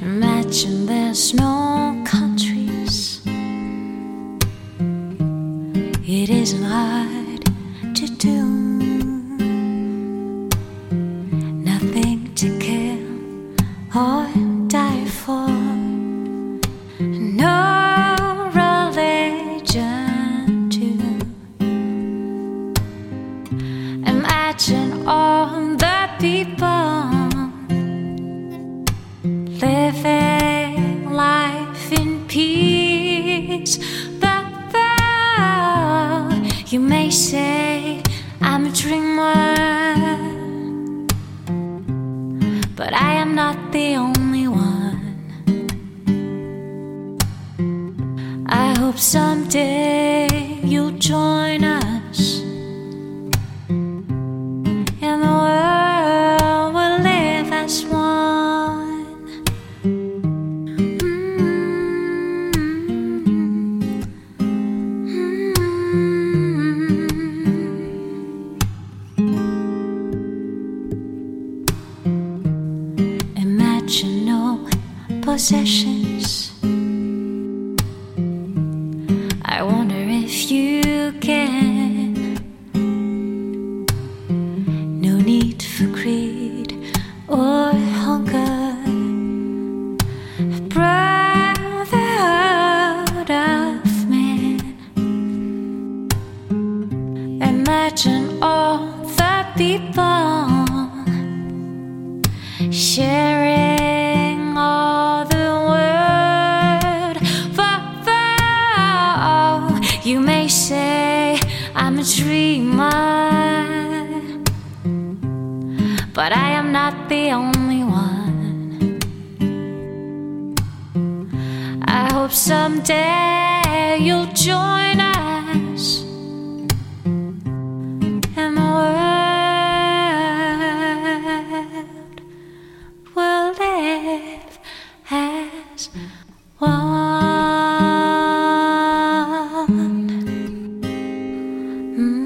Imagine there's no countries. It isn't hard to do. Nothing to kill or die for. No religion too. Imagine all living life in peace. But though you may say I'm a dreamer, but I am not the only one. I hope someday you'll join us. Possessions. I wonder if you can. No need for greed or hunger. Brotherhood of man. Imagine all the people sharing you may say I'm a dreamer, but I am not the only one. I hope someday you'll join us. And the world will live as one. Mm-hmm.